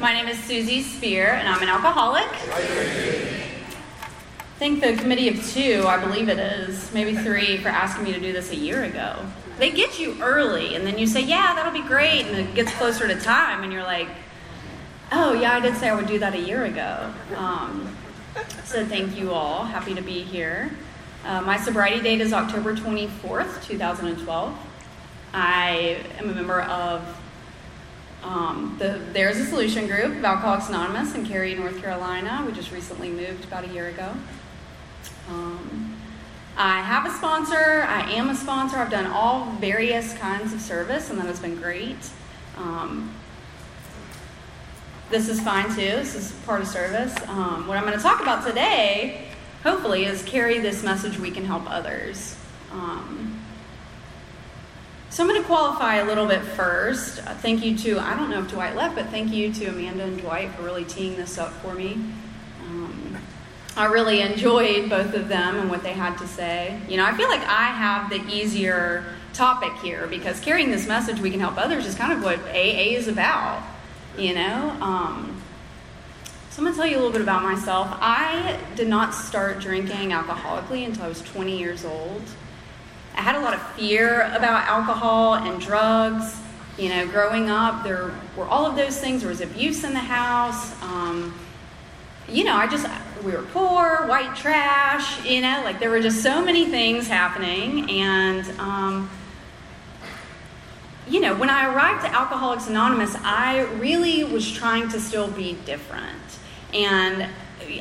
My name is Suzy Spear, and I'm an alcoholic. I think the committee of two, I believe it is, maybe three, for asking me to do this a year ago. They get you early, and then you say, Yeah, that'll be great. And it gets closer to time, and you're like, Oh, yeah, I did say I would do that a year ago. Um, so thank you all. Happy to be here. Uh, my sobriety date is October 24th, 2012. I am a member of um, the, there's a solution group of Alcoholics Anonymous in Cary, North Carolina. We just recently moved about a year ago. Um, I have a sponsor. I am a sponsor. I've done all various kinds of service, and that has been great. Um, this is fine too. This is part of service. Um, what I'm going to talk about today, hopefully, is carry this message we can help others. Um, so I'm going to qualify a little bit first. Uh, thank you to, I don't know if Dwight left, but thank you to Amanda and Dwight for really teeing this up for me. Um, I really enjoyed both of them and what they had to say. You know, I feel like I have the easier topic here because carrying this message we can help others is kind of what AA is about, you know? Um, so I'm going to tell you a little bit about myself. I did not start drinking alcoholically until I was 20 years old. I had a lot of fear about alcohol and drugs. You know, growing up, there were all of those things. There was abuse in the house. Um, you know, I just, we were poor, white trash, you know, like there were just so many things happening. And, um, you know, when I arrived at Alcoholics Anonymous, I really was trying to still be different. And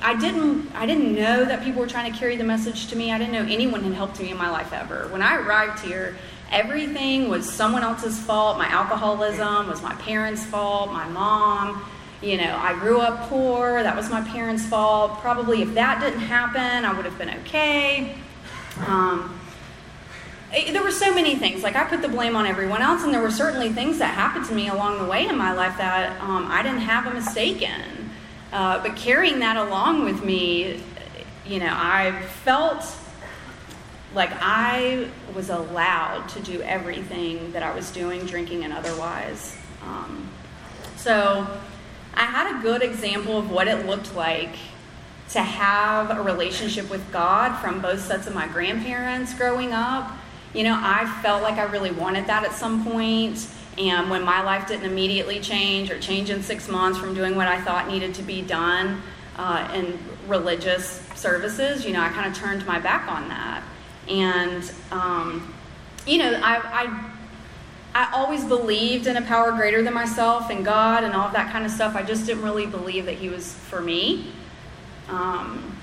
I didn't I didn't know that people were trying to carry the message to me. I didn't know anyone had helped me in my life ever. When I arrived here, everything was someone else's fault. My alcoholism was my parents' fault, my mom. You know, I grew up poor. That was my parents' fault. Probably if that didn't happen, I would have been okay. Um, there were so many things. Like I put the blame on everyone else, and there were certainly things that happened to me along the way in my life that um, I didn't have a mistake in. Uh, but carrying that along with me, you know, I felt like I was allowed to do everything that I was doing, drinking and otherwise. Um, so I had a good example of what it looked like to have a relationship with God from both sets of my grandparents growing up. You know, I felt like I really wanted that at some point. And when my life didn't immediately change or change in six months from doing what I thought needed to be done uh, in religious services, you know, I kind of turned my back on that. And, um, you know, I, I, I always believed in a power greater than myself and God and all of that kind of stuff. I just didn't really believe that He was for me. Um,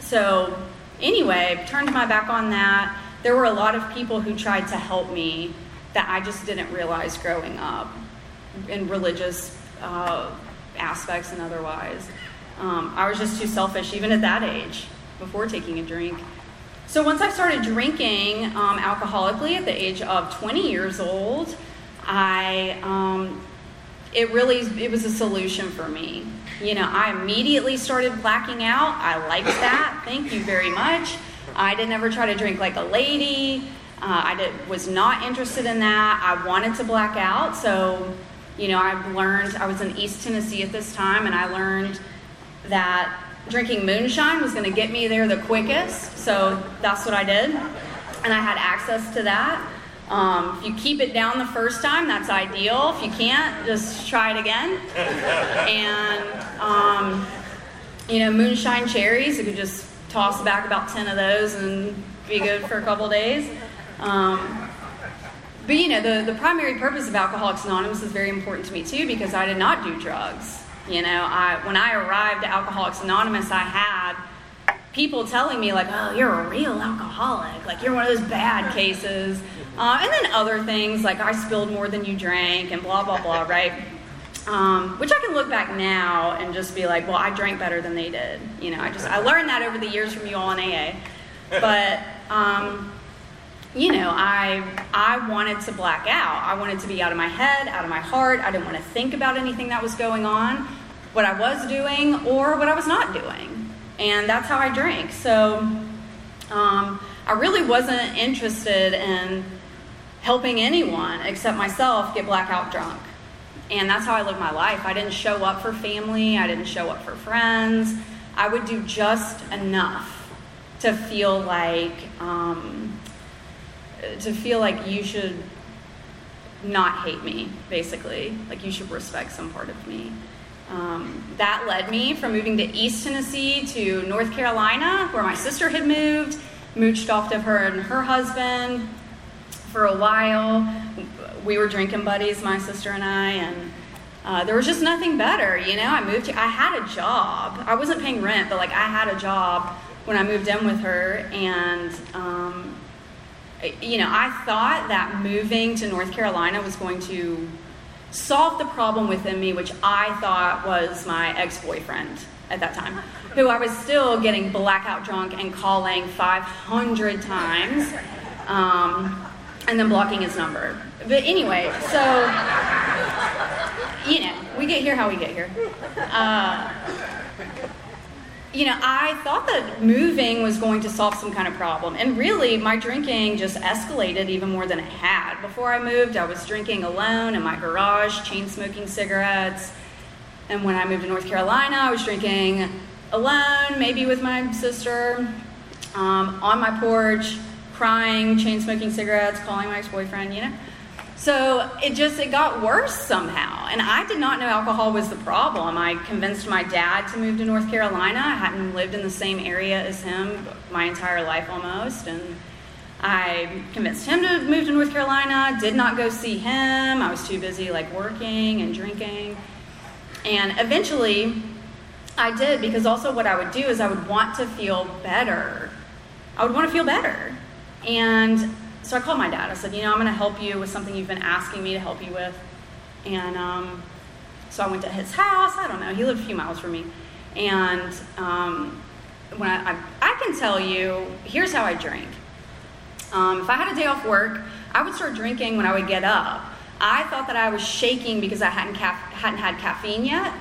so, anyway, turned my back on that. There were a lot of people who tried to help me that I just didn't realize growing up in religious uh, aspects and otherwise. Um, I was just too selfish, even at that age, before taking a drink. So once I started drinking um, alcoholically at the age of 20 years old, I um, it really it was a solution for me. You know, I immediately started blacking out. I liked that. Thank you very much. I didn't ever try to drink like a lady. Uh, I did, was not interested in that. I wanted to black out. So, you know, I learned, I was in East Tennessee at this time, and I learned that drinking moonshine was going to get me there the quickest. So that's what I did. And I had access to that. Um, if you keep it down the first time, that's ideal. If you can't, just try it again. and, um, you know, moonshine cherries, you could just toss back about 10 of those and be good for a couple days. Um, but you know, the, the primary purpose of Alcoholics Anonymous is very important to me too because I did not do drugs. You know, I, when I arrived at Alcoholics Anonymous, I had people telling me like, "Oh, you're a real alcoholic. Like you're one of those bad cases," uh, and then other things like I spilled more than you drank and blah blah blah. Right? Um, which I can look back now and just be like, "Well, I drank better than they did." You know, I just I learned that over the years from you all in AA. But um, you know, I I wanted to black out. I wanted to be out of my head, out of my heart. I didn't want to think about anything that was going on, what I was doing or what I was not doing. And that's how I drank. So um, I really wasn't interested in helping anyone except myself get blackout drunk. And that's how I lived my life. I didn't show up for family, I didn't show up for friends. I would do just enough to feel like um, to feel like you should not hate me, basically. Like you should respect some part of me. Um, that led me from moving to East Tennessee to North Carolina, where my sister had moved, mooched off of her and her husband for a while. We were drinking buddies, my sister and I, and uh, there was just nothing better. You know, I moved. To, I had a job. I wasn't paying rent, but like I had a job when I moved in with her, and um, you know, I thought that moving to North Carolina was going to solve the problem within me, which I thought was my ex boyfriend at that time, who I was still getting blackout drunk and calling 500 times, um, and then blocking his number. But anyway, so, you know, we get here how we get here. Uh, you know, I thought that moving was going to solve some kind of problem. And really, my drinking just escalated even more than it had. Before I moved, I was drinking alone in my garage, chain smoking cigarettes. And when I moved to North Carolina, I was drinking alone, maybe with my sister, um, on my porch, crying, chain smoking cigarettes, calling my ex boyfriend, you know? So it just it got worse somehow. And I did not know alcohol was the problem. I convinced my dad to move to North Carolina. I hadn't lived in the same area as him my entire life almost and I convinced him to move to North Carolina, did not go see him. I was too busy like working and drinking. And eventually I did because also what I would do is I would want to feel better. I would want to feel better. And so I called my dad. I said, you know, I'm going to help you with something you've been asking me to help you with. And um, so I went to his house. I don't know. He lived a few miles from me. And um, when I, I, I, can tell you, here's how I drink. Um, if I had a day off work, I would start drinking when I would get up. I thought that I was shaking because I hadn't, ca- hadn't had caffeine yet.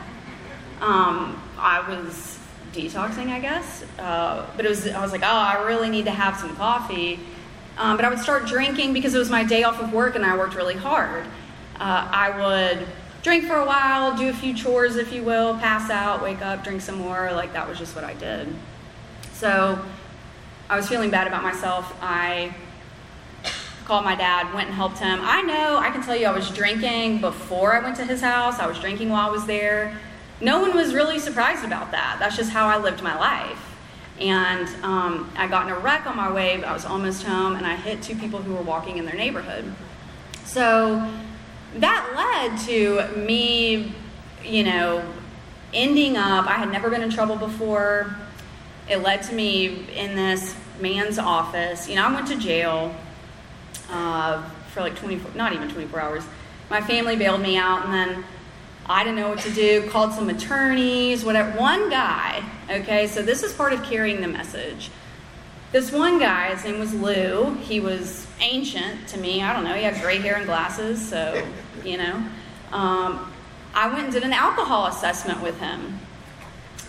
Um, I was detoxing, I guess. Uh, but it was, I was like, oh, I really need to have some coffee. Um, but I would start drinking because it was my day off of work and I worked really hard. Uh, I would drink for a while, do a few chores, if you will, pass out, wake up, drink some more. Like that was just what I did. So I was feeling bad about myself. I called my dad, went and helped him. I know, I can tell you, I was drinking before I went to his house, I was drinking while I was there. No one was really surprised about that. That's just how I lived my life. And um, I got in a wreck on my way, I was almost home, and I hit two people who were walking in their neighborhood. So that led to me, you know, ending up, I had never been in trouble before. It led to me in this man's office. You know, I went to jail uh, for like 24, not even 24 hours. My family bailed me out, and then I didn't know what to do, called some attorneys, whatever. One guy, okay, so this is part of carrying the message. This one guy, his name was Lou. He was ancient to me. I don't know. He had gray hair and glasses, so, you know. Um, I went and did an alcohol assessment with him.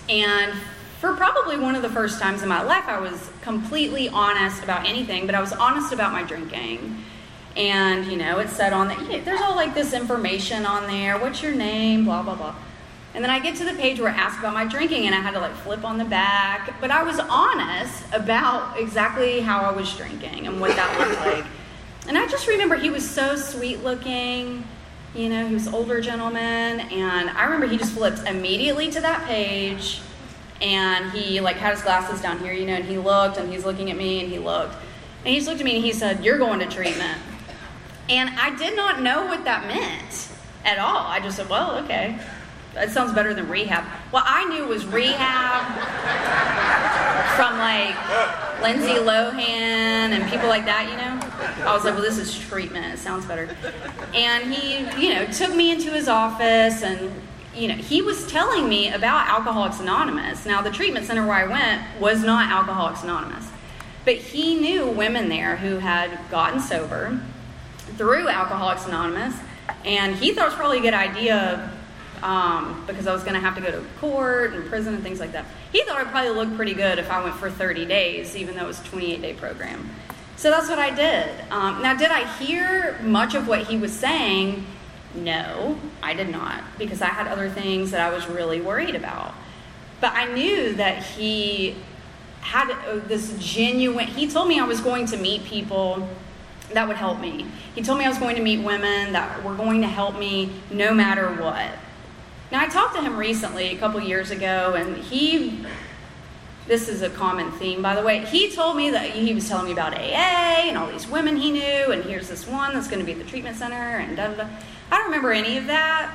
And for probably one of the first times in my life, I was completely honest about anything, but I was honest about my drinking and you know it said on that you know, there's all like this information on there what's your name blah blah blah and then i get to the page where it asks about my drinking and i had to like flip on the back. But i was honest about exactly how i was drinking and what that looked like. And i just remember he was so sweet looking you know he was older gentleman. And i remember he just flipped immediately to that page. And he like had his glasses down here you know and he looked and he's looking at me and he looked. And he just looked at me and he said you're going to treatment. And I did not know what that meant at all. I just said, well, okay. That sounds better than rehab. Well, I knew was rehab from like Lindsay Lohan and people like that, you know? I was like, well, this is treatment. It sounds better. And he, you know, took me into his office and, you know, he was telling me about Alcoholics Anonymous. Now, the treatment center where I went was not Alcoholics Anonymous, but he knew women there who had gotten sober through Alcoholics Anonymous, and he thought it was probably a good idea um, because I was going to have to go to court and prison and things like that. He thought I'd probably look pretty good if I went for 30 days, even though it was a 28 day program. So that's what I did. Um, now, did I hear much of what he was saying? No, I did not, because I had other things that I was really worried about. But I knew that he had uh, this genuine, he told me I was going to meet people that would help me. He told me I was going to meet women that were going to help me no matter what. Now, I talked to him recently, a couple years ago, and he, this is a common theme, by the way, he told me that he was telling me about AA and all these women he knew, and here's this one that's going to be at the treatment center, and da da da. I don't remember any of that.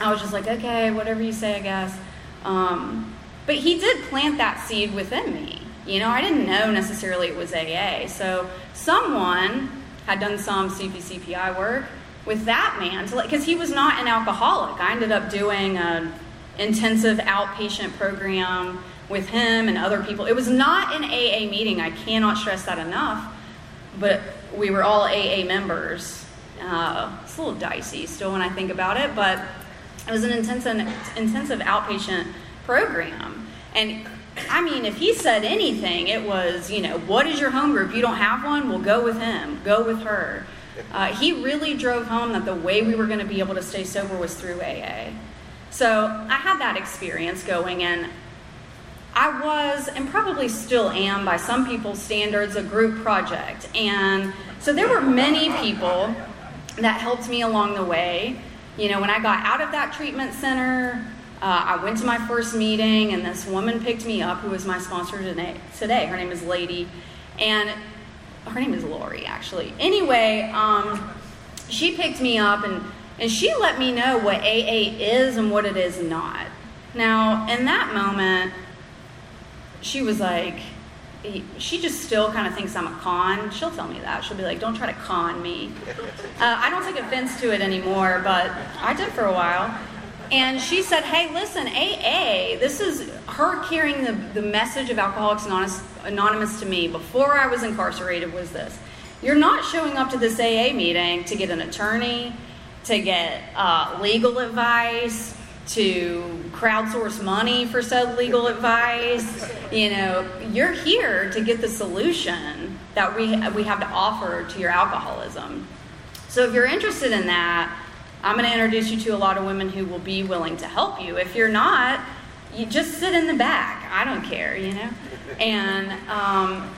I was just like, okay, whatever you say, I guess. Um, but he did plant that seed within me. You know, I didn't know necessarily it was AA. So someone had done some CPCPI work with that man because he was not an alcoholic. I ended up doing an intensive outpatient program with him and other people. It was not an AA meeting. I cannot stress that enough. But we were all AA members. Uh, it's a little dicey still when I think about it, but it was an intensive, intensive outpatient program. And I mean, if he said anything, it was, you know, what is your home group? You don't have one? Well, go with him, go with her. Uh, he really drove home that the way we were going to be able to stay sober was through AA. So I had that experience going, and I was, and probably still am by some people's standards, a group project. And so there were many people that helped me along the way. You know, when I got out of that treatment center, uh, I went to my first meeting, and this woman picked me up, who was my sponsor today. Her name is Lady, and her name is Lori, actually. Anyway, um, she picked me up, and and she let me know what AA is and what it is not. Now, in that moment, she was like, she just still kind of thinks I'm a con. She'll tell me that. She'll be like, don't try to con me. Uh, I don't take offense to it anymore, but I did for a while. And she said, Hey, listen, AA, this is her carrying the, the message of Alcoholics Anonymous, Anonymous to me before I was incarcerated was this. You're not showing up to this AA meeting to get an attorney, to get uh, legal advice, to crowdsource money for said legal advice. You know, you're here to get the solution that we, we have to offer to your alcoholism. So if you're interested in that, I'm going to introduce you to a lot of women who will be willing to help you. If you're not, you just sit in the back. I don't care, you know? And, um,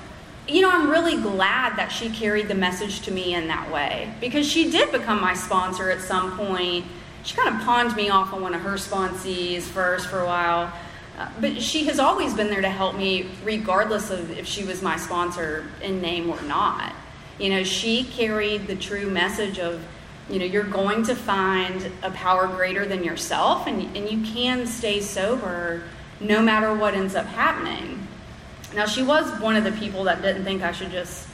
you know, I'm really glad that she carried the message to me in that way because she did become my sponsor at some point. She kind of pawned me off on one of her sponsees first for a while. Uh, but she has always been there to help me, regardless of if she was my sponsor in name or not. You know, she carried the true message of you know you're going to find a power greater than yourself and, and you can stay sober no matter what ends up happening. Now she was one of the people that didn't think i should just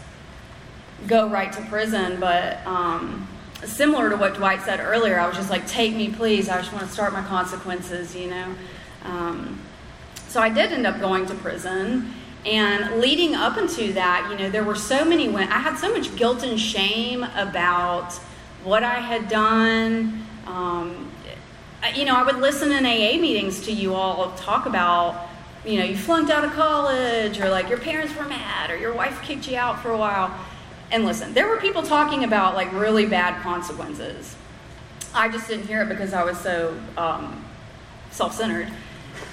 go right to prison but um, similar to what dwight said earlier i was just like take me please. I just want to start my consequences you know? Um, so i did end up going to prison and leading up into that you know there were so many women i had so much guilt and shame about what I had done. Um, you know, I would listen in AA meetings to you all talk about, you know, you flunked out of college, or like your parents were mad, or your wife kicked you out for a while. And listen, there were people talking about like really bad consequences. I just didn't hear it because I was so um, self centered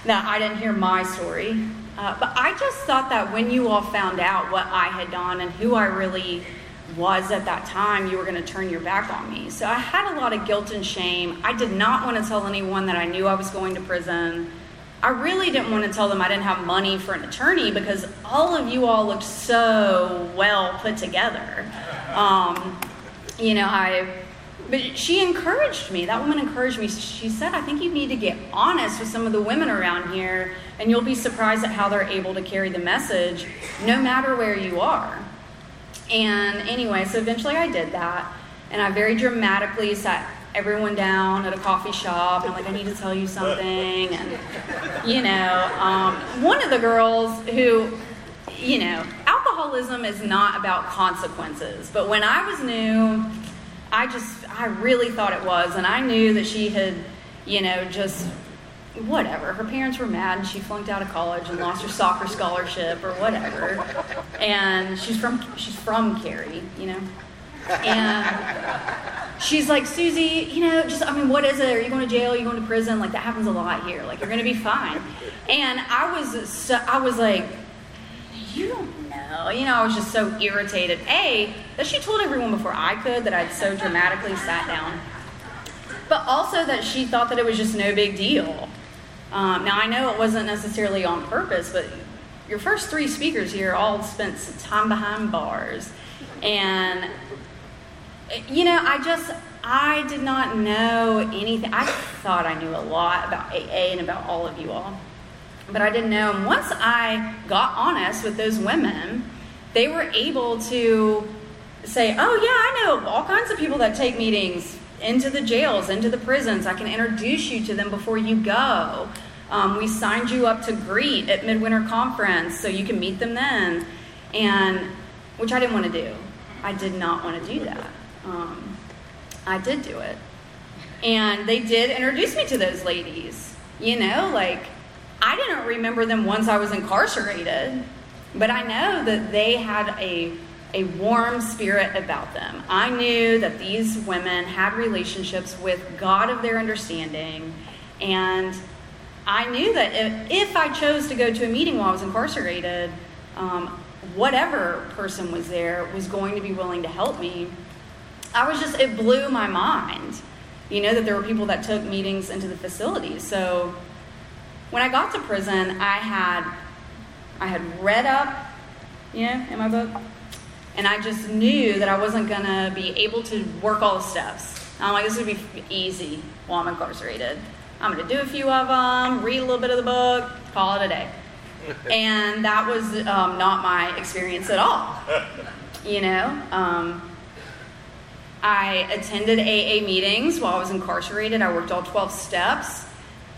that I didn't hear my story. Uh, but I just thought that when you all found out what I had done and who I really was at that time, you were going to turn your back on me. So I had a lot of guilt and shame. I did not want to tell anyone that I knew I was going to prison. I really didn't want to tell them I didn't have money for an attorney because all of you all looked so well put together. Um, you know, I, but she encouraged me. That woman encouraged me. She said, I think you need to get honest with some of the women around here, and you'll be surprised at how they're able to carry the message no matter where you are. And anyway, so eventually I did that. And I very dramatically sat everyone down at a coffee shop and I'm like, I need to tell you something. And, you know, um, one of the girls who, you know, alcoholism is not about consequences. But when I was new, I just, I really thought it was. And I knew that she had, you know, just whatever. Her parents were mad and she flunked out of college and lost her soccer scholarship or whatever. And she's from she's from Cary, you know. And she's like, Suzy, you know, just, I mean, what is it? Are you going to jail? Are you going to prison? Like, that happens a lot here. Like, you're to be fine. And I was, so, I was like, you don't know. You know, I was just so irritated. A, that she told everyone before I could that I'd so dramatically sat down. But also that she thought that it was just no big deal. Um, now, I know it wasn't necessarily on purpose, but your first three speakers here all spent some time behind bars. And, you know, I just, I did not know anything. I thought I knew a lot about AA and about all of you all but I didn't know. And once I got honest with those women, they were able to say, Oh, yeah, I know all kinds of people that take meetings into the jails, into the prisons. I can introduce you to them before you go. Um, we signed you up to greet at Midwinter Conference so you can meet them then. And which I didn't want to do. I did not want to do that. Um, I did do it. And they did introduce me to those ladies. You know, like I didn't remember them once I was incarcerated, but I know that they had a, a warm spirit about them. I knew that these women had relationships with God of their understanding, and I knew that if, if I chose to go to a meeting while I was incarcerated, um, whatever person was there was going to be willing to help me. I was just, it blew my mind, you know, that there were people that took meetings into the facilities. So, when I got to prison, I had I had read up, you know, in my book, and I just knew that I wasn't gonna be able to work all the steps. I'm like, this would be easy while I'm incarcerated. I'm gonna do a few of them, read a little bit of the book, call it a day. and that was um, not my experience at all. You know, um, I attended AA meetings while I was incarcerated. I worked all 12 steps.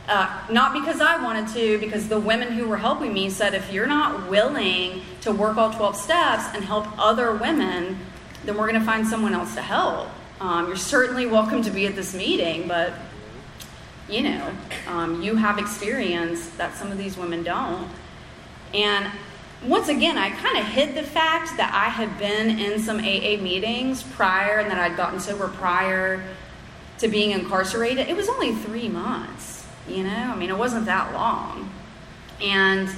Uh, not because I wanted to, because the women who were helping me said, if you're not willing to work all 12 steps and help other women, then we're going to find someone else to help. Um, you're certainly welcome to be at this meeting, but you know, um, you have experience that some of these women don't. And once again, I kind of hid the fact that I had been in some AA meetings prior and that I'd gotten sober prior to being incarcerated. It was only three months. You know, I mean, it wasn't that long. And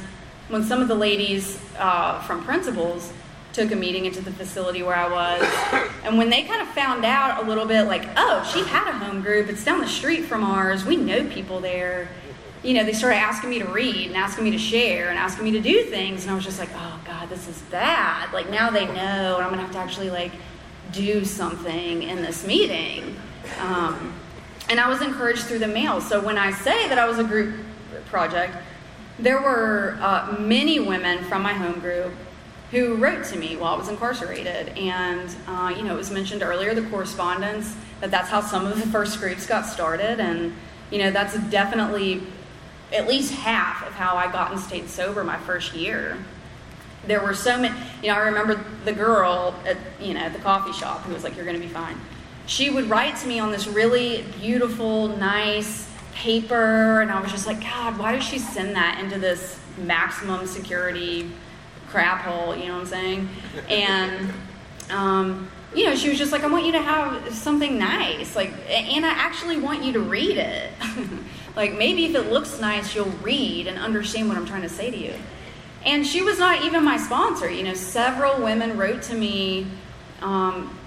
when some of the ladies uh, from Principles took a meeting into the facility where I was, and when they kind of found out a little bit, like, oh, she had a home group, it's down the street from ours, we know people there. You know, they started asking me to read and asking me to share and asking me to do things, and I was just like, oh God, this is bad. Like now they know, and I'm gonna have to actually like do something in this meeting. Um, and I was encouraged through the mail. So when I say that I was a group project, there were uh, many women from my home group who wrote to me while I was incarcerated. And, uh, you know, it was mentioned earlier, the correspondence, that that's how some of the first groups got started. And, you know, that's definitely at least half of how I got and stayed sober my first year. There were so many, you know, I remember the girl at, you know, at the coffee shop who was like, you're going to be fine she would write to me on this really beautiful, nice paper, and I was just like, God, why does she send that into this maximum security crap hole? You know what I'm saying? And, um, you know, she was just like, I want you to have something nice. Like, and I actually want you to read it. like, maybe if it looks nice, you'll read and understand what I'm trying to say to you. And she was not even my sponsor. You know, several women wrote to me um,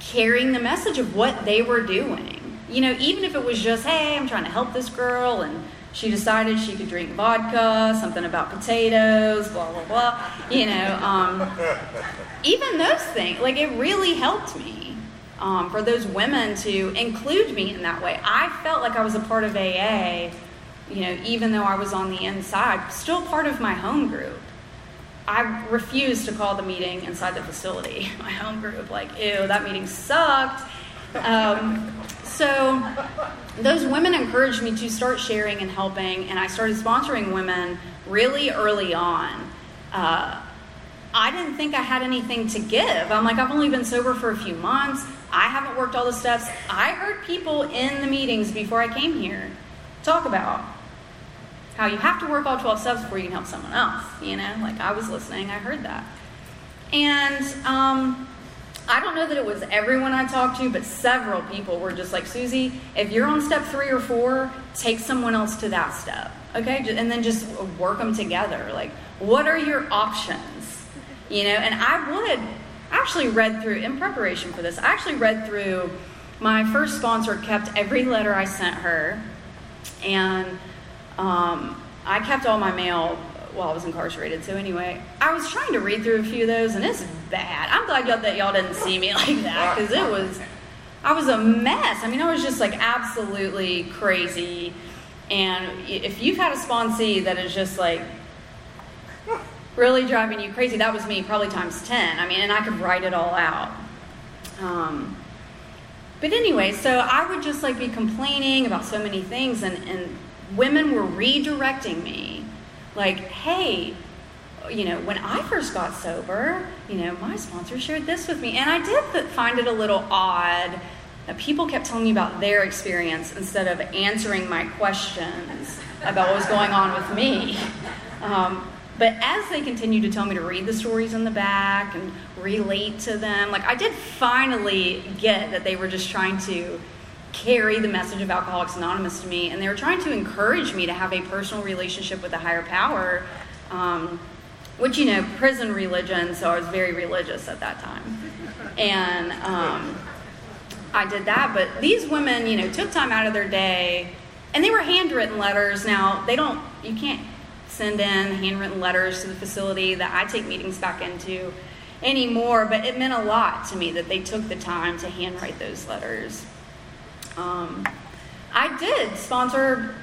carrying the message of what they were doing. You know, even if it was just, hey, I'm trying to help this girl, and she decided she could drink vodka, something about potatoes, blah, blah, blah. You know, um, even those things, like it really helped me um, for those women to include me in that way. I felt like I was a part of AA, you know, even though I was on the inside, still part of my home group. I refused to call the meeting inside the facility. My home group, like, ew, that meeting sucked. Um, so those women encouraged me to start sharing and helping, and I started sponsoring women really early on. Uh, I didn't think I had anything to give. I'm like, I've only been sober for a few months. I haven't worked all the steps. I heard people in the meetings before I came here talk about how you have to work all 12 steps before you can help someone else. You know, like I was listening, I heard that. And um, I don't know that it was everyone I talked to, but several people were just like, Suzy, if you're on step three or four, take someone else to that step. Okay? And then just work them together. Like, what are your options? You know, and I would actually read through, in preparation for this, I actually read through my first sponsor kept every letter I sent her, and um, I kept all my mail while I was incarcerated. So anyway, I was trying to read through a few of those, and it's bad. I'm glad y'all that y'all didn't see me like that because it was, I was a mess. I mean, I was just like absolutely crazy. And if you've had a sponsee that is just like really driving you crazy, that was me, probably times ten. I mean, and I could write it all out. Um, but anyway, so I would just like be complaining about so many things, and, and women were redirecting me like, hey, you know, when I first got sober, you know, my sponsor shared this with me. And I did find it a little odd that people kept telling me about their experience instead of answering my questions about what was going on with me. Um, but as they continued to tell me to read the stories in the back and relate to them, like I did finally get that they were just trying to carry the message of Alcoholics Anonymous to me, and they were trying to encourage me to have a personal relationship with a higher power, um, which, you know, prison religion, so I was very religious at that time. And um, I did that, but these women, you know, took time out of their day, and they were handwritten letters. Now, they don't, you can't send in handwritten letters to the facility that I take meetings back into anymore, but it meant a lot to me that they took the time to handwrite those letters. Um, I did sponsor,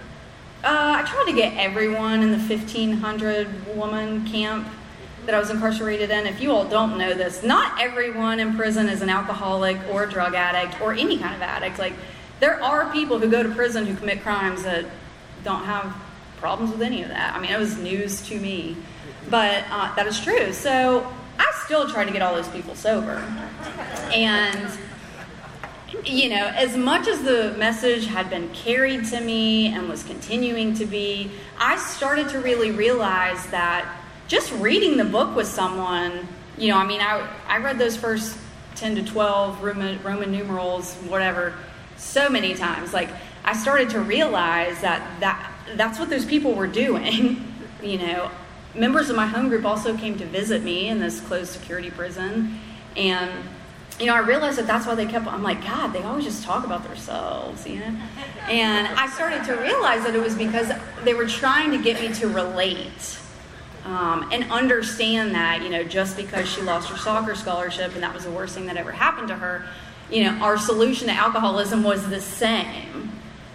uh, I tried to get everyone in the 1,500 woman camp that I was incarcerated in. If you all don't know this, not everyone in prison is an alcoholic or a drug addict or any kind of addict. Like, there are people who go to prison who commit crimes that don't have problems with any of that. I mean, it was news to me, but uh, that is true. So I still try to get all those people sober. And you know, as much as the message had been carried to me and was continuing to be, I started to really realize that just reading the book with someone, you know, I mean, I, I read those first 10 to 12 Roman, Roman numerals, whatever, so many times. Like, I started to realize that, that that's what those people were doing. you know, members of my home group also came to visit me in this closed security prison. And you know, I realized that that's why they kept, I'm like, God, they always just talk about themselves, you know? And I started to realize that it was because they were trying to get me to relate um, and understand that, you know, just because she lost her soccer scholarship and that was the worst thing that ever happened to her, you know, our solution to alcoholism was the same.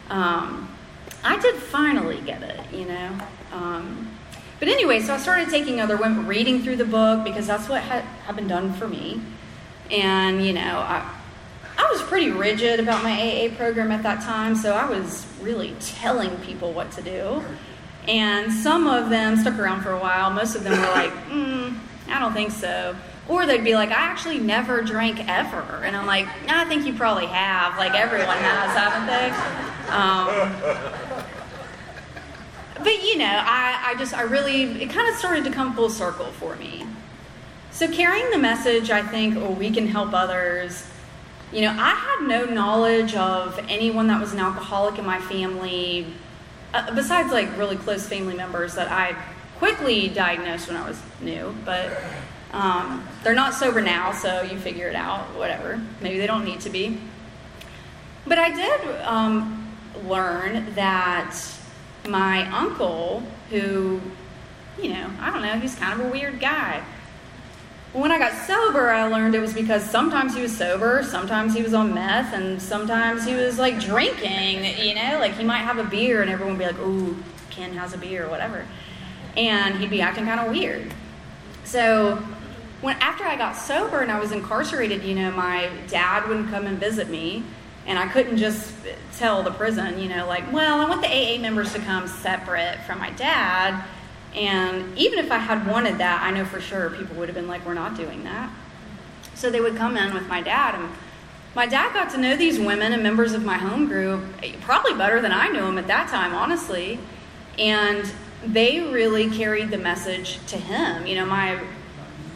Um, I did finally get it, you know? Um, but anyway, so I started taking other women, reading through the book because that's what had, had been done for me. And, you know, I, I was pretty rigid about my AA program at that time, so I was really telling people what to do. And some of them stuck around for a while. Most of them were like, mm, I don't think so. Or they'd be like, I actually never drank ever. And I'm like, I think you probably have. Like everyone has, haven't they? Um, but you know, I, I just, I really, it kind of started to come full circle for me. So, carrying the message, I think, oh, we can help others. You know, I had no knowledge of anyone that was an alcoholic in my family, uh, besides like really close family members that I quickly diagnosed when I was new. But um, they're not sober now, so you figure it out, whatever. Maybe they don't need to be. But I did um, learn that my uncle, who, you know, I don't know, he's kind of a weird guy when I got sober, I learned it was because sometimes he was sober, sometimes he was on meth, and sometimes he was like drinking, you know, like he might have a beer and everyone would be like, ooh, Ken has a beer or whatever. And he'd be acting kind of weird. So when after I got sober and I was incarcerated, you know, my dad wouldn't come and visit me. And I couldn't just tell the prison, you know, like, well, I want the AA members to come separate from my dad and even if I had wanted that, I know for sure people would have been like, we're not doing that. So they would come in with my dad. And my dad got to know these women and members of my home group probably better than I knew them at that time, honestly. And they really carried the message to him. You know, my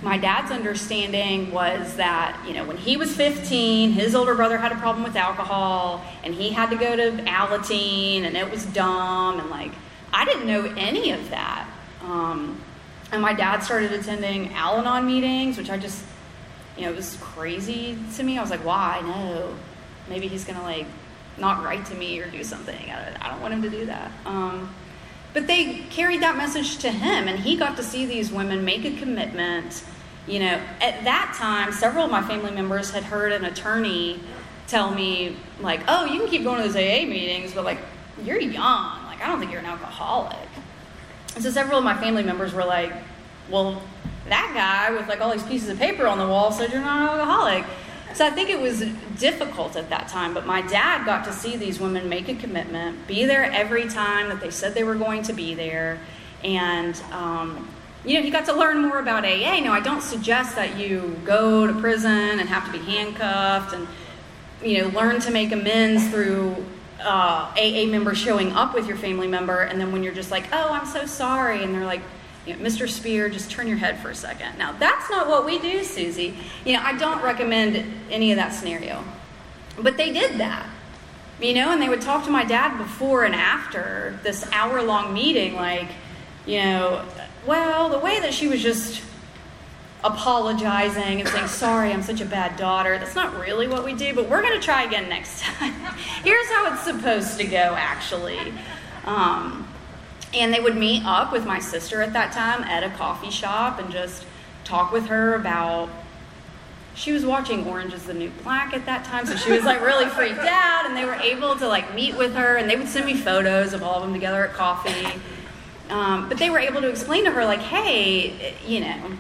my dad's understanding was that, you know, when he was 15, his older brother had a problem with alcohol and he had to go to Alateen and it was dumb. And like, I didn't know any of that. Um, and my dad started attending Al Anon meetings, which I just, you know, it was crazy to me. I was like, why? No. Maybe he's going to like not write to me or do something. I, don't want him to do that. Um, but they carried that message to him, and he got to see these women make a commitment. You know, at that time, several of my family members had heard an attorney tell me, like, oh, you can keep going to those AA meetings, but like, you're young. Like, I don't think you're an alcoholic. So several of my family members were like, well, that guy with like all these pieces of paper on the wall said you're not an alcoholic. So I think it was difficult at that time, but my dad got to see these women make a commitment, be there every time that they said they were going to be there, and um, you know, he got to learn more about AA. Now, I don't suggest that you go to prison and have to be handcuffed and you know learn to make amends through uh, AA member showing up with your family member, and then when you're just like, oh, I'm so sorry, and they're like, you know, Mr. Spear, just turn your head for a second. Now, that's not what we do, Suzy. You know, I don't recommend any of that scenario. But they did that. You know, and they would talk to my dad before and after this hour long meeting, like, you know, well, the way that she was just apologizing and saying, sorry, I'm such a bad daughter, that's not really what we do, but we're going to try again next time. Here's how it's supposed to go, actually. Um, and they would meet up with my sister at that time at a coffee shop and just talk with her about. She was watching Orange is the New Black at that time, so she was like really freaked out. And they were able to like meet with her, and they would send me photos of all of them together at coffee. Um, but they were able to explain to her, like, hey, you know,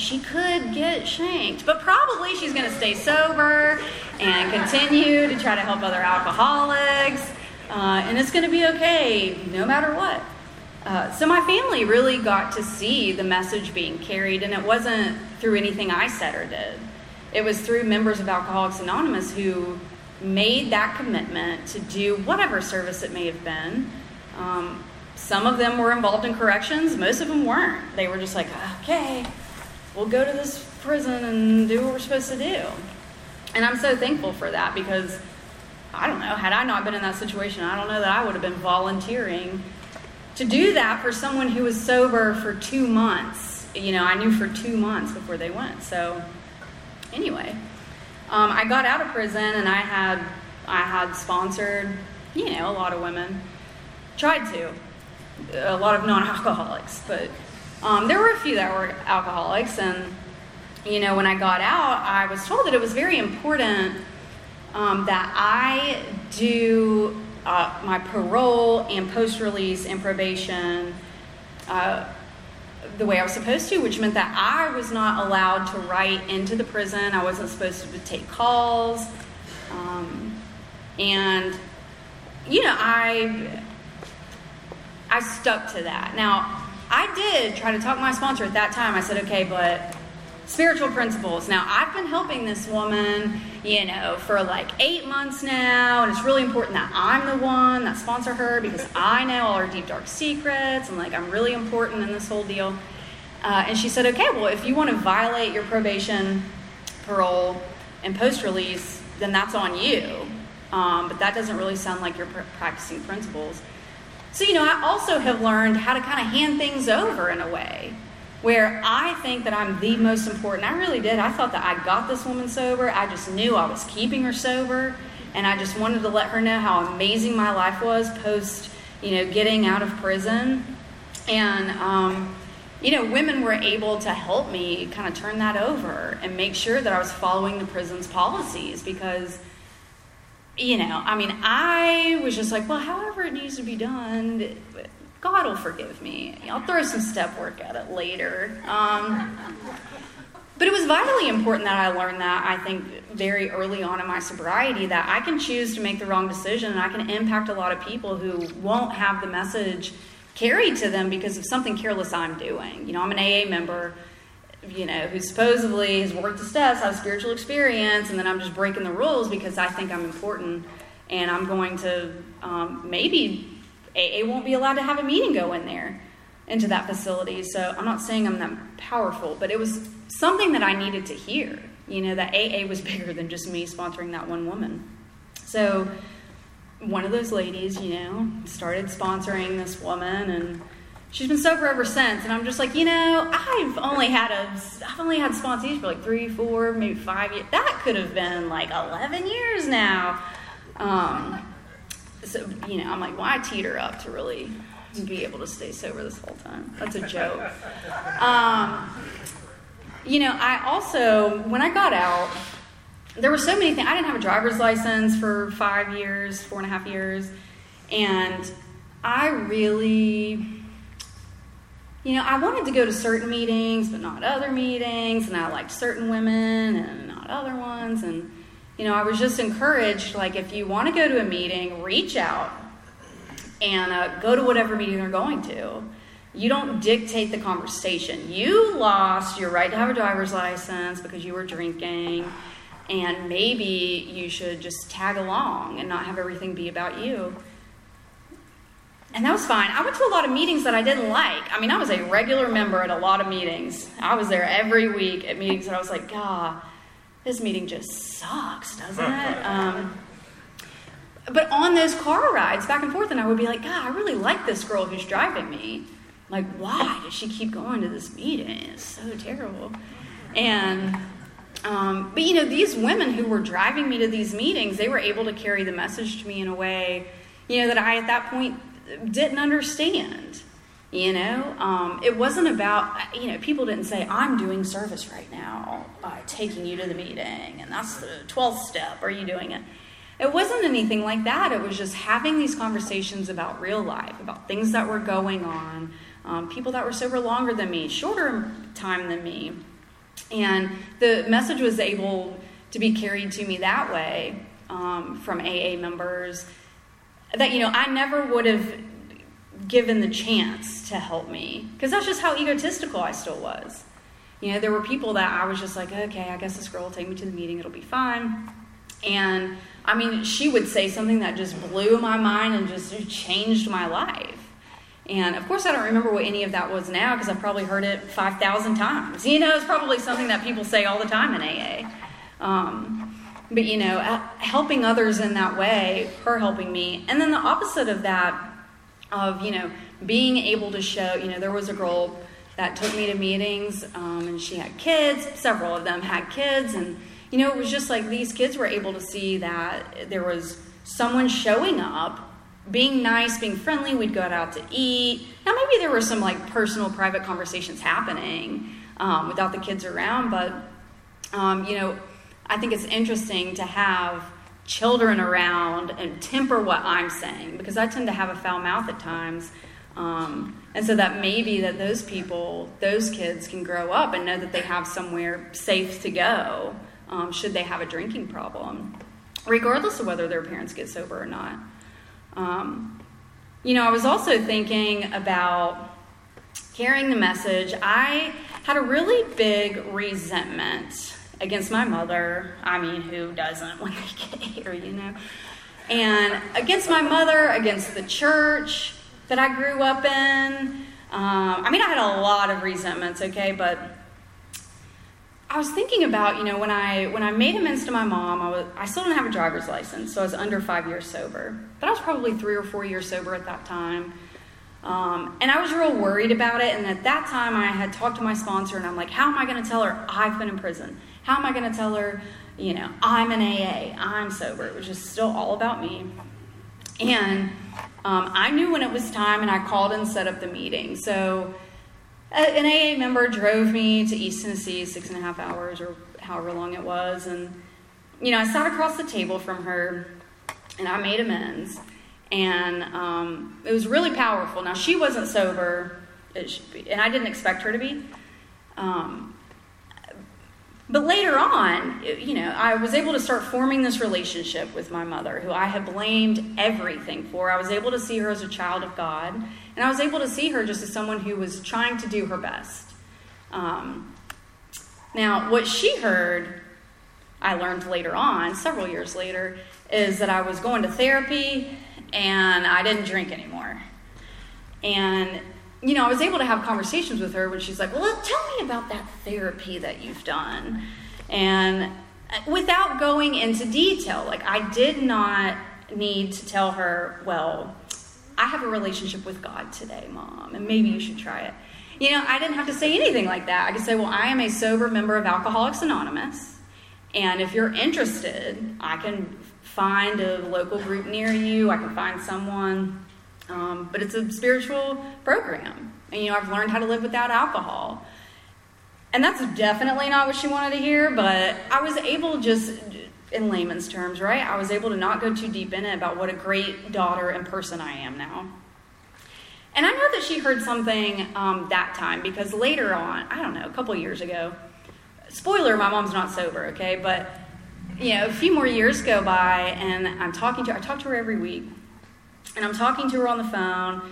she could get shanked, but probably she's going to stay sober and continue to try to help other alcoholics, uh, and it's going to be okay no matter what. Uh, so my family really got to see the message being carried, and it wasn't through anything I said or did. It was through members of Alcoholics Anonymous who made that commitment to do whatever service it may have been. Um, some of them were involved in corrections, most of them weren't. They were just like, okay, we'll go to this prison and do what we're supposed to do. And I'm so thankful for that because I don't know, had I not been in that situation, I don't know that I would have been volunteering to do that for someone who was sober for two months, you know, I knew for two months before they went. So, anyway, um, I got out of prison and I had I had sponsored, you know, a lot of women. Tried to, a lot of non-alcoholics, but um, there were a few that were alcoholics. And you know, when I got out, I was told that it was very important um, that I do uh, my parole and post release and probation uh, the way I was supposed to, which meant that I was not allowed to write into the prison. I wasn't supposed to take calls. Um, and, you know, I, I stuck to that. Now, I did try to talk my sponsor at that time. I said, okay, but spiritual principles. Now, I've been helping this woman, you know, for like eight months now, and it's really important that I'm the one that sponsor her because I know all her deep, dark secrets, and like I'm really important in this whole deal. Uh, and she said, okay, well, if you want to violate your probation, parole, and post release, then that's on you. Um, but that doesn't really sound like you're pr- practicing principles. So, you know, I also have learned how to kind of hand things over in a way where I think that I'm the most important. I really did. I thought that I got this woman sober. I just knew I was keeping her sober, and I just wanted to let her know how amazing my life was post, you know, getting out of prison. And um, you know, women were able to help me kind of turn that over and make sure that I was following the prison's policies because. You know, I mean, I was just like, well, however it needs to be done, God will forgive me. I'll throw some step work at it later. Um, but it was vitally important that I learned that, I think, very early on in my sobriety, that I can choose to make the wrong decision and I can impact a lot of people who won't have the message carried to them because of something careless I'm doing. You know, I'm an AA member, you know, who supposedly has worked the steps, has spiritual experience, and then I'm just breaking the rules because I think I'm important and I'm going to um, maybe AA won't be allowed to have a meeting go in there. into that facility. So I'm not saying I'm that powerful, but it was something that I needed to hear. You know, that AA was bigger than just me sponsoring that one woman. So one of those ladies, you know, started sponsoring this woman and she's been sober ever since. And I'm just like, you know, I've only had a, I've only had sponsees for like three, four, maybe five years. That could have been like 11 years now. Um, so, you know, I'm like, I teeter up to really be able to stay sober this whole time. That's a joke. Um, you know, I also, when I got out, there were so many things. I didn't have a driver's license for five years, four and a half years. And I really, you know, I wanted to go to certain meetings, but not other meetings. And I liked certain women and not other ones. And, you know, I was just encouraged like, if you want to go to a meeting, reach out and uh, go to whatever meeting they're going to. You don't dictate the conversation. You lost your right to have a driver's license because you were drinking, and maybe you should just tag along and not have everything be about you. And that was fine. I went to a lot of meetings that I didn't like. I mean, I was a regular member at a lot of meetings. I was there every week at meetings, and I was like, God, this meeting just sucks, doesn't it? Um, but on those car rides back and forth, and I would be like, God, I really like this girl who's driving me. Like, why does she keep going to this meeting? It's so terrible. And, um, but you know, these women who were driving me to these meetings, they were able to carry the message to me in a way, you know, that I at that point didn't understand. You know, um, it wasn't about, you know, people didn't say, I'm doing service right now by taking you to the meeting, and that's the 12th step. Are you doing it? It wasn't anything like that. It was just having these conversations about real life, about things that were going on, um, people that were sober longer than me, shorter time than me. And the message was able to be carried to me that way um, from AA members that, you know, I never would have given the chance to help me because that's just how egotistical I still was. You know, there were people that I was just like, okay, I guess this girl will take me to the meeting, it'll be fine. And I mean, she would say something that just blew my mind and just changed my life. And of course, I don't remember what any of that was now because I've probably heard it 5,000 times. You know, it's probably something that people say all the time in AA. Um, but, you know, helping others in that way, her helping me. And then the opposite of that, of, you know, being able to show, you know, there was a girl that took me to meetings um, and she had kids, several of them had kids, and you know, it was just like these kids were able to see that there was someone showing up, being nice, being friendly. We'd go out to eat. Now, maybe there were some like personal, private conversations happening um, without the kids around, but um, you know, I think it's interesting to have children around and temper what I'm saying because I tend to have a foul mouth at times. Um, and so that maybe that those people, those kids can grow up and know that they have somewhere safe to go um, should they have a drinking problem, regardless of whether their parents get sober or not. Um, you know, I was also thinking about carrying the message. I had a really big resentment against my mother. I mean, who doesn't when they get here, you know? And against my mother, against the church that I grew up in. Um, I mean, I had a lot of resentments, okay, but I was thinking about, you know, when I when I made amends to my mom, I was I still didn't have a driver's license, so I was under five years sober. But I was probably three or four years sober at that time. Um, and I was real worried about it. And at that time, I had talked to my sponsor, and I'm like, how am I going to tell her I've been in prison? How am I going to tell her, you know, I'm an AA, I'm sober? It was just still all about me. And um, I knew when it was time, and I called and set up the meeting. So an AA member drove me to East Tennessee, six and a half hours or however long it was. And, you know, I sat across the table from her and I made amends. And um, it was really powerful. Now, she wasn't sober, and I didn't expect her to be. Um, but later on, you know, I was able to start forming this relationship with my mother, who I had blamed everything for. I was able to see her as a child of God, and I was able to see her just as someone who was trying to do her best. Um, now, what she heard, I learned later on, several years later, is that I was going to therapy and I didn't drink anymore. And you know, I was able to have conversations with her when she's like, well, tell me about that therapy that you've done. And uh, without going into detail, like, I did not need to tell her, well, I have a relationship with God today, mom, and maybe you should try it. You know, I didn't have to say anything like that. I could say, well, I am a sober member of Alcoholics Anonymous, and if you're interested, I can find a local group near you, I can find someone. Um, but it's a spiritual program. And, you know, I've learned how to live without alcohol. And that's definitely not what she wanted to hear, but I was able just in layman's terms, right? I was able to not go too deep in it about what a great daughter and person I am now. And I know that she heard something um, that time because later on, I don't know, a couple years ago, spoiler, my mom's not sober, okay? But, you know, a few more years go by and I'm talking to her, I talk to her every week. And I'm talking to her on the phone,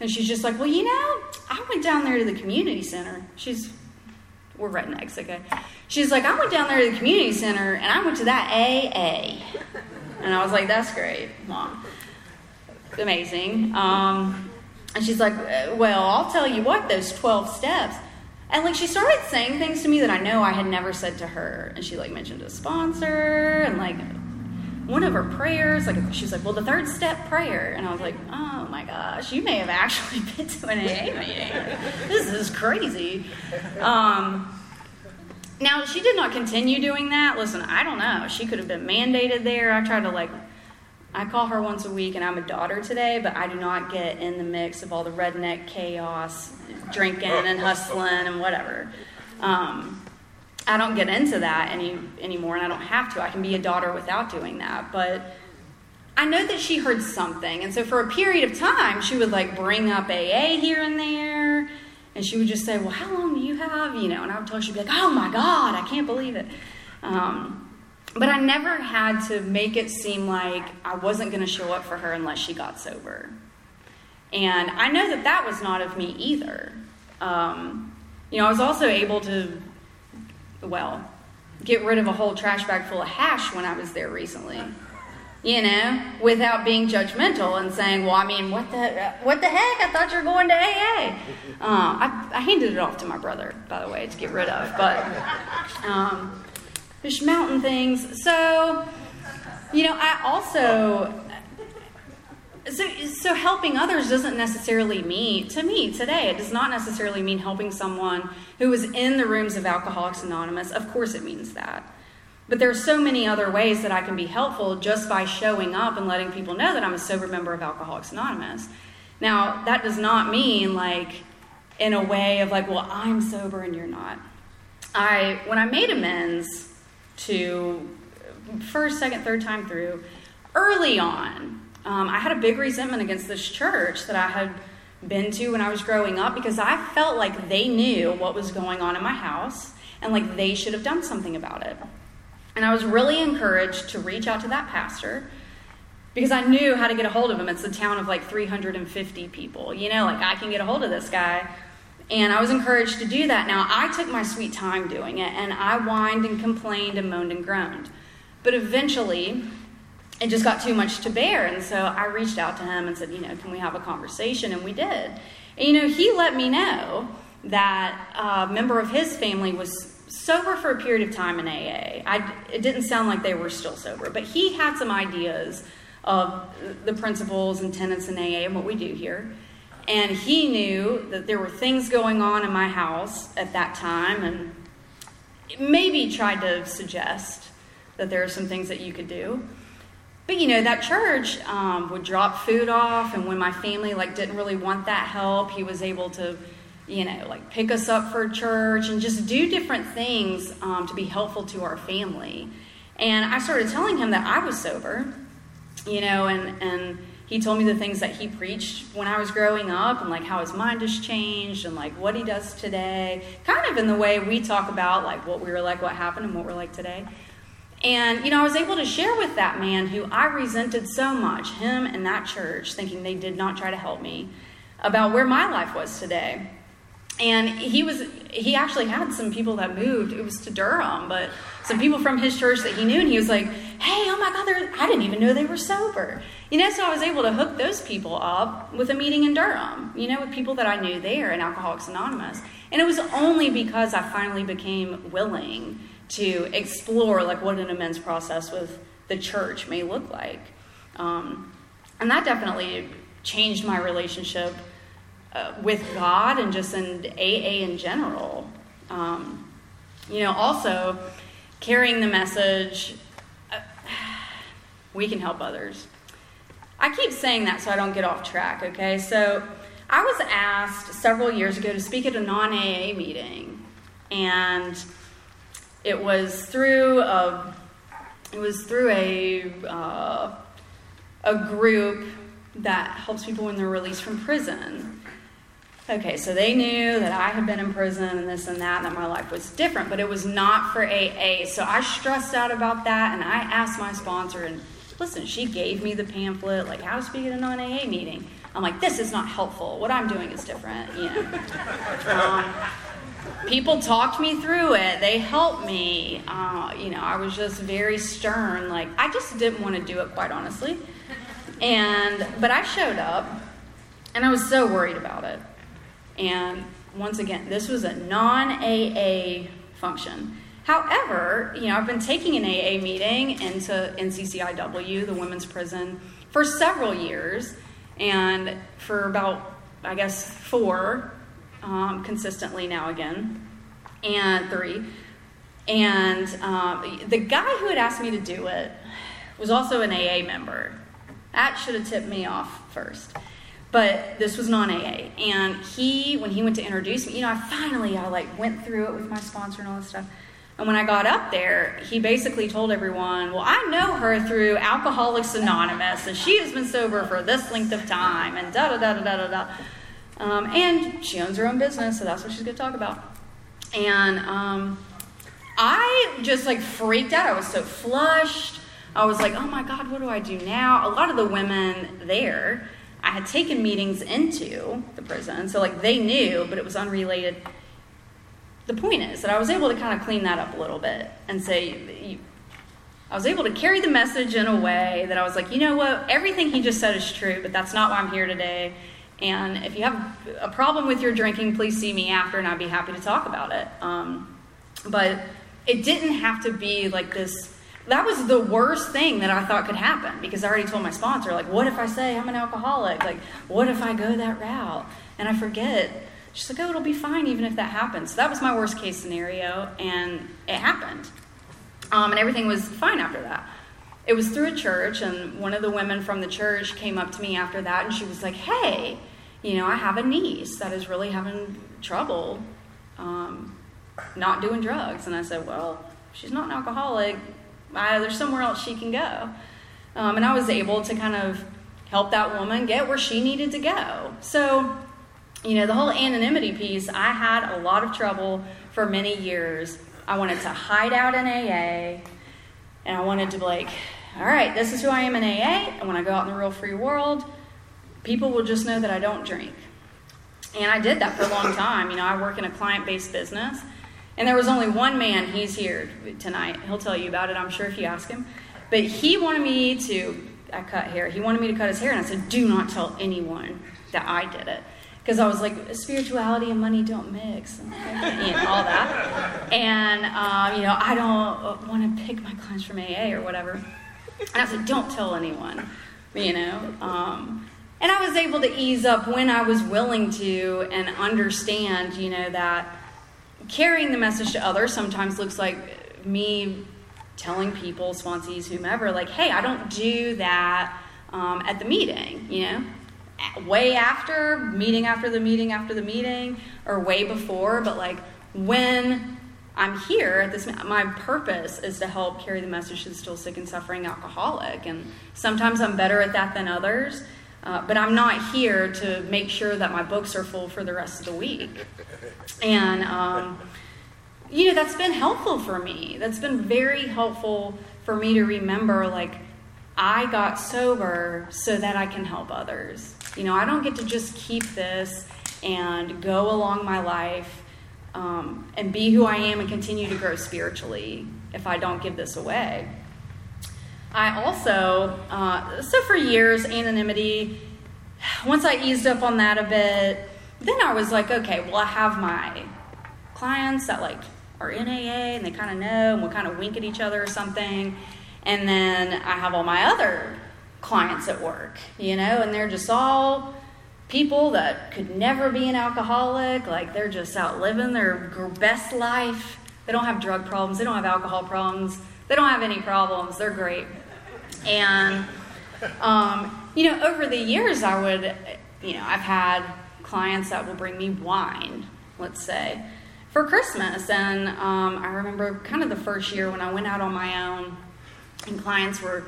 and she's just like, Well, you know, I went down there to the community center. She's, we're rednecks, okay? She's like, I went down there to the community center and I went to that AA. And I was like, That's great, mom. Amazing. Um, and she's like, Well, I'll tell you what, those 12 steps. And like she started saying things to me that I know I had never said to her. And she like mentioned a sponsor and like one of her prayers, like she's like, Well, the third step prayer. And I was like, Oh my gosh, you may have actually been to an AA meeting. This is crazy. Um, now, she did not continue doing that. Listen, I don't know. She could have been mandated there. I tried to, like, I call her once a week and I'm a daughter today, but I do not get in the mix of all the redneck chaos, drinking and hustling and whatever. Um, I don't get into that any anymore, and I don't have to. I can be a daughter without doing that. But I know that she heard something, and so for a period of time, she would like bring up AA here and there, and she would just say, "Well, how long do you have?" You know, and I would tell her she'd be like, "Oh my God, I can't believe it." Um, but I never had to make it seem like I wasn't going to show up for her unless she got sober. And I know that that was not of me either. Um, you know, I was also able to, well, get rid of a whole trash bag full of hash when I was there recently. You know, without being judgmental and saying, "Well, I mean, what the what the heck? I thought you were going to AA." Uh, I, I handed it off to my brother, by the way, to get rid of. But um, fish mountain things. So, you know, I also so so helping others doesn't necessarily mean to me today. It does not necessarily mean helping someone who is in the rooms of Alcoholics Anonymous. Of course, it means that. But there are so many other ways that I can be helpful just by showing up and letting people know that I'm a sober member of Alcoholics Anonymous. Now, that does not mean like in a way of like, well, I'm sober and you're not. I when I made amends to first, second, third time through, early on, um, I had a big resentment against this church that I had been to when I was growing up because I felt like they knew what was going on in my house and like they should have done something about it. And I was really encouraged to reach out to that pastor because I knew how to get a hold of him. It's a town of like 350 people. You know, like I can get a hold of this guy. And I was encouraged to do that. Now, I took my sweet time doing it, and I whined and complained and moaned and groaned. But eventually, it just got too much to bear. And so I reached out to him and said, you know, can we have a conversation? And we did. And, you know, he let me know that a member of his family was sober for a period of time in AA. I, it didn't sound like they were still sober, but he had some ideas of the principles and tenets in AA and what we do here. And he knew that there were things going on in my house at that time, and maybe tried to suggest that there are some things that you could do. But you know, that church um, would drop food off, and when my family like didn't really want that help, he was able to, you know, like pick us up for church and just do different things um, to be helpful to our family. And I started telling him that I was sober, you know, and and he told me the things that he preached when I was growing up and like how his mind has changed and like what he does today, kind of in the way we talk about like what we were like, what happened, and what we're like today. And, you know, I was able to share with that man who I resented so much, him and that church, thinking they did not try to help me, about where my life was today. And he was, he actually had some people that moved. It was to Durham, but some people from his church that he knew, and he was like, hey, oh my God, I didn't even know they were sober. You know, so I was able to hook those people up with a meeting in Durham, you know, with people that I knew there in Alcoholics Anonymous. And it was only because I finally became willing to explore like what an amends process with the church may look like. Um, and that definitely changed my relationship uh, with God and just in AA in general. Um, you know, also carrying the message, uh, we can help others. I keep saying that so I don't get off track, okay? So I was asked several years ago to speak at a non AA meeting, and it was through a it was through a uh, a group that helps people when they're released from prison. Okay, so they knew that I had been in prison and this and that, and that my life was different, but it was not for AA. So I stressed out about that, and I asked my sponsor, and listen, she gave me the pamphlet, like how to speak at a non AA meeting. I'm like, this is not helpful. What I'm doing is different, you know. Um, people talked me through it. They helped me. Uh, you know, I was just very stern. Like I just didn't want to do it, quite honestly. And but I showed up, and I was so worried about it. And once again, this was a non AA function. However, you know, I've been taking an AA meeting into NCCIW, the women's prison, for several years, and for about, I guess, four um, consistently now again, and three. And um, the guy who had asked me to do it was also an AA member. That should have tipped me off first. But this was non AA. And he, when he went to introduce me, you know, I finally, I like went through it with my sponsor and all this stuff. And when I got up there, he basically told everyone, Well, I know her through Alcoholics Anonymous, and she has been sober for this length of time, and da da da da da da. Um, and she owns her own business, so that's what she's going to talk about. And um, I just like freaked out. I was so flushed. I was like, oh my God, what do I do now? A lot of the women there, I had taken meetings into the prison, so like they knew, but it was unrelated. The point is that I was able to kind of clean that up a little bit and say, I was able to carry the message in a way that I was like, you know what, everything he just said is true, but that's not why I'm here today. And if you have a problem with your drinking, please see me after, and I'd be happy to talk about it. Um, but it didn't have to be like this. That was the worst thing that I thought could happen because I already told my sponsor, like, what if I say I'm an alcoholic? Like, what if I go that route and I forget? She's like, oh, it'll be fine even if that happens. So that was my worst case scenario, and it happened. Um, and everything was fine after that. It was through a church, and one of the women from the church came up to me after that, and she was like, hey, you know, I have a niece that is really having trouble um, not doing drugs. And I said, well, she's not an alcoholic. I, there's somewhere else she can go. Um, and I was able to kind of help that woman get where she needed to go. So, you know, the whole anonymity piece, I had a lot of trouble for many years. I wanted to hide out in AA, and I wanted to be like, all right, this is who I am in AA, and when I go out in the real free world, people will just know that I don't drink. And I did that for a long time. You know, I work in a client based business. And there was only one man, he's here tonight. He'll tell you about it, I'm sure, if you ask him. But he wanted me to, I cut hair. He wanted me to cut his hair. And I said, do not tell anyone that I did it. Because I was like, spirituality and money don't mix, and, all that. And, um, you know, I don't want to pick my clients from AA or whatever. And I said, don't tell anyone, you know. Um, and I was able to ease up when I was willing to and understand, you know, that carrying the message to others sometimes looks like me telling people, sponsees, whomever, like, hey, I don't do that um, at the meeting, you know? Way after, meeting after the meeting after the meeting, or way before, but like when I'm here at this, my purpose is to help carry the message to the still sick and suffering alcoholic. And sometimes I'm better at that than others. Uh, but I'm not here to make sure that my books are full for the rest of the week. And, um, you know, that's been helpful for me. That's been very helpful for me to remember, like, I got sober so that I can help others. You know, I don't get to just keep this and go along my life um, and be who I am and continue to grow spiritually if I don't give this away. I also, uh, so for years, anonymity, once I eased up on that a bit, then I was like, okay, well, I have my clients that like are in AA and they kind of know and we'll kind of wink at each other or something. And then I have all my other clients at work, you know, and they're just all people that could never be an alcoholic. Like they're just out living their best life. They don't have drug problems, they don't have alcohol problems, they don't have any problems. They're great. And, um, you know, over the years, I would, you know, I've had clients that will bring me wine, let's say for Christmas. And um, I remember kind of the first year when I went out on my own and clients were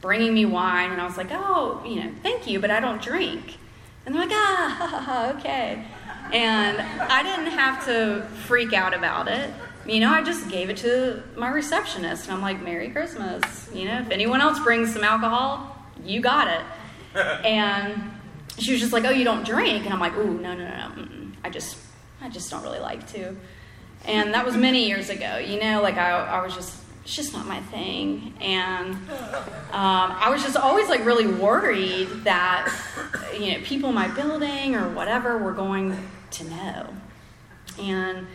bringing me wine, and I was like, oh, you know, thank you, but I don't drink. And they're like, ah, okay. And I didn't have to freak out about it. You know, I just gave it to my receptionist, and I'm like, Merry Christmas. You know, if anyone else brings some alcohol, you got it. And she was just like, oh, you don't drink? And I'm like, ooh, no, no, no, no. I just I just don't really like to. And that was many years ago. You know, like I, I was just, it's just not my thing. And um, I was just always like really worried that, you know, people in my building or whatever were going to know. And,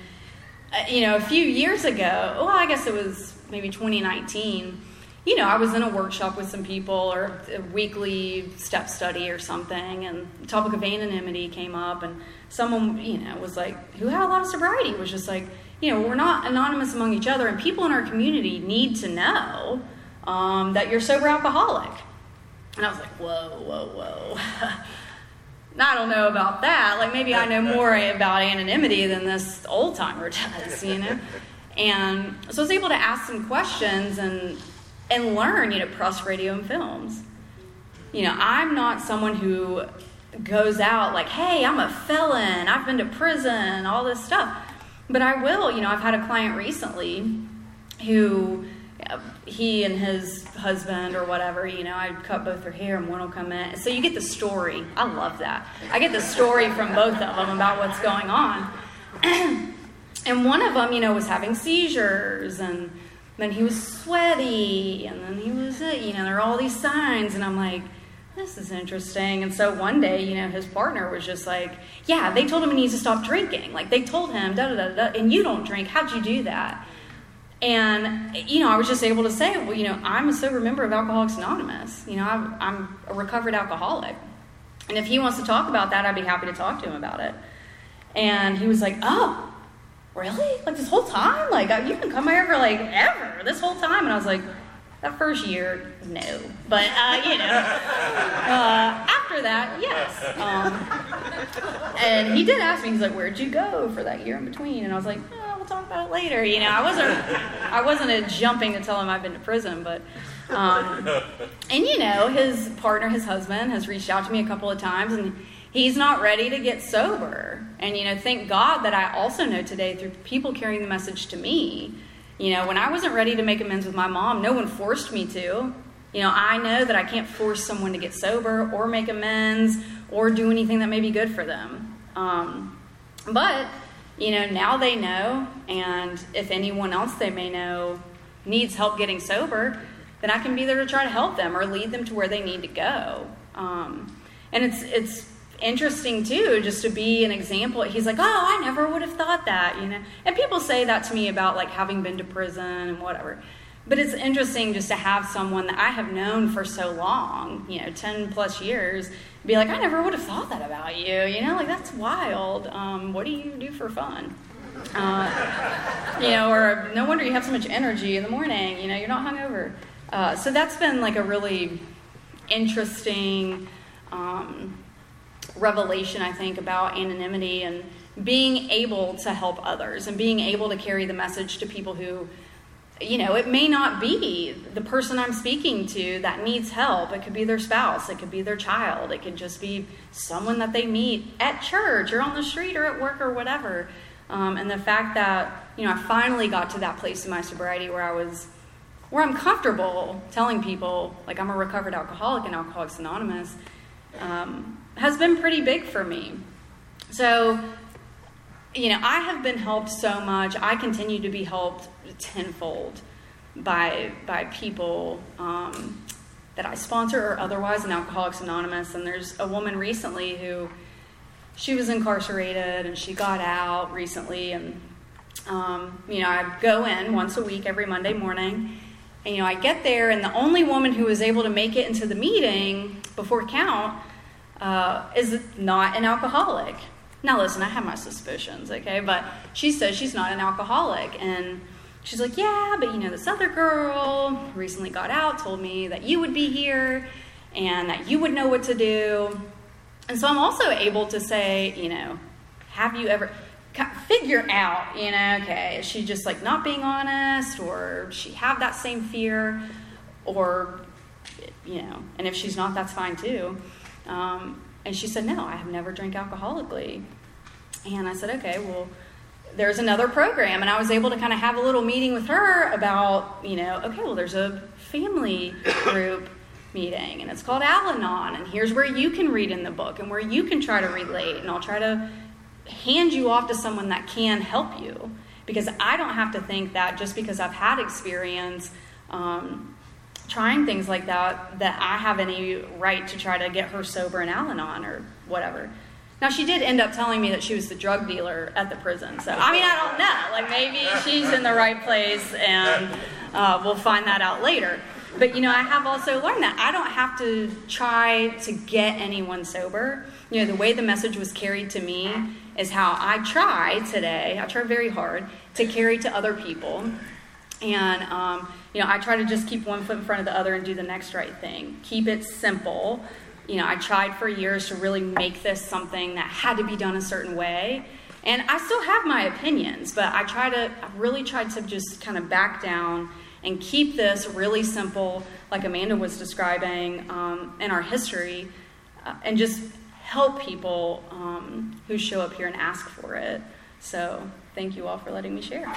you know, a few years ago, well, I guess it was maybe 2019 you know, I was in a workshop with some people or a weekly step study or something, and the topic of anonymity came up, and someone, you know, was like, who had a lot of sobriety, was just like, you know, we're not anonymous among each other, and people in our community need to know um, that you're sober alcoholic. And I was like, whoa, whoa, whoa. I don't know about that. Like maybe I know more about anonymity than this old timer does, you know? And so I was able to ask some questions and and learn, you know, press, radio, and films. You know, I'm not someone who goes out like, hey, I'm a felon, I've been to prison, all this stuff. But I will, you know, I've had a client recently who he and his husband or whatever, you know, I'd cut both their hair and one will come in. So you get the story. I love that. I get the story from both of them about what's going on. and one of them, you know, was having seizures and then he was sweaty, and then he was, uh, you know, there are all these signs, and I'm like, this is interesting. And so one day, you know, his partner was just like, yeah, they told him he needs to stop drinking. Like they told him, da da da da, and you don't drink. How'd you do that? And, you know, I was just able to say, well, you know, I'm a sober member of Alcoholics Anonymous. You know, I'm, I'm a recovered alcoholic. And if he wants to talk about that, I'd be happy to talk to him about it. And he was like, oh, really? Like this whole time? Like you've been coming here for like ever, this whole time? And I was like, that first year, no. But, uh, you know, uh, after that, yes. Um, and he did ask me, he's like, where'd you go for that year in between? And I was like, oh, we'll talk about later. You know, I wasn't, I wasn't a jumping to tell him I've been to prison, but, um, and you know, his partner, his husband, has reached out to me a couple of times and he's not ready to get sober. And, you know, thank God that I also know today through people carrying the message to me. You know, when I wasn't ready to make amends with my mom, no one forced me to. You know, I know that I can't force someone to get sober or make amends or do anything that may be good for them. Um, but, you know, now they know, and if anyone else they may know needs help getting sober, then I can be there to try to help them or lead them to where they need to go. Um, and it's it's interesting too, just to be an example. He's like, oh, I never would have thought that, you know. And people say that to me about like having been to prison and whatever. But it's interesting just to have someone that I have known for so long, you know, 10 plus years, be like, I never would have thought that about you, you know, like that's wild. Um, what do you do for fun? Uh, you know, or no wonder you have so much energy in the morning, you know, you're not hungover. Uh, so that's been like a really interesting um, revelation, I think, about anonymity and being able to help others and being able to carry the message to people who, you know, it may not be the person I'm speaking to that needs help. It could be their spouse, it could be their child, it could just be someone that they meet at church or on the street or at work or whatever. Um, and the fact that, you know, I finally got to that place in my sobriety where I was where I'm comfortable telling people, like, I'm a recovered alcoholic in Alcoholics Anonymous, um, has been pretty big for me. So, you know, I have been helped so much. I continue to be helped tenfold. by by people um, that I sponsor or otherwise in Alcoholics Anonymous. And there's a woman recently who she was incarcerated and she got out recently and um, you know i go in once a week every monday morning and you know i get there and the only woman who was able to make it into the meeting before count uh, is not an alcoholic now listen i have my suspicions okay but she says she's not an alcoholic and she's like yeah but you know this other girl recently got out told me that you would be here and that you would know what to do and so I'm also able to say, you know, have you ever figure out, you know, okay, is she just like not being honest or she have that same fear or, you know, and if she's not, that's fine too. Um, and she said, no, I have never drank alcoholically. And I said, okay, well, there's another program. And I was able to kind of have a little meeting with her about, you know, okay, well, there's a family group meeting and it's called Al-Anon and here's where you can read in the book and where you can try to relate and I'll try to hand you off to someone that can help you because I don't have to think that just because I've had experience um, trying things like that that I have any right to try to get her sober in Al-Anon or whatever. Now she did end up telling me that she was the drug dealer at the prison. So I mean I don't know. Like maybe she's in the right place and uh, we'll find that out later. But you know, I have also learned that I don't have to try to get anyone sober. You know, the way the message was carried to me is how I try today, I try very hard to carry to other people. And, um, you know, I try to just keep one foot in front of the other and do the next right thing. Keep it simple. You know, I tried for years to really make this something that had to be done a certain way. And I still have my opinions, but I try to, I really tried to just kind of back down and keep this really simple, like Amanda was describing um, in our history, uh, and just help people um, who show up here and ask for it. So, thank you all for letting me share.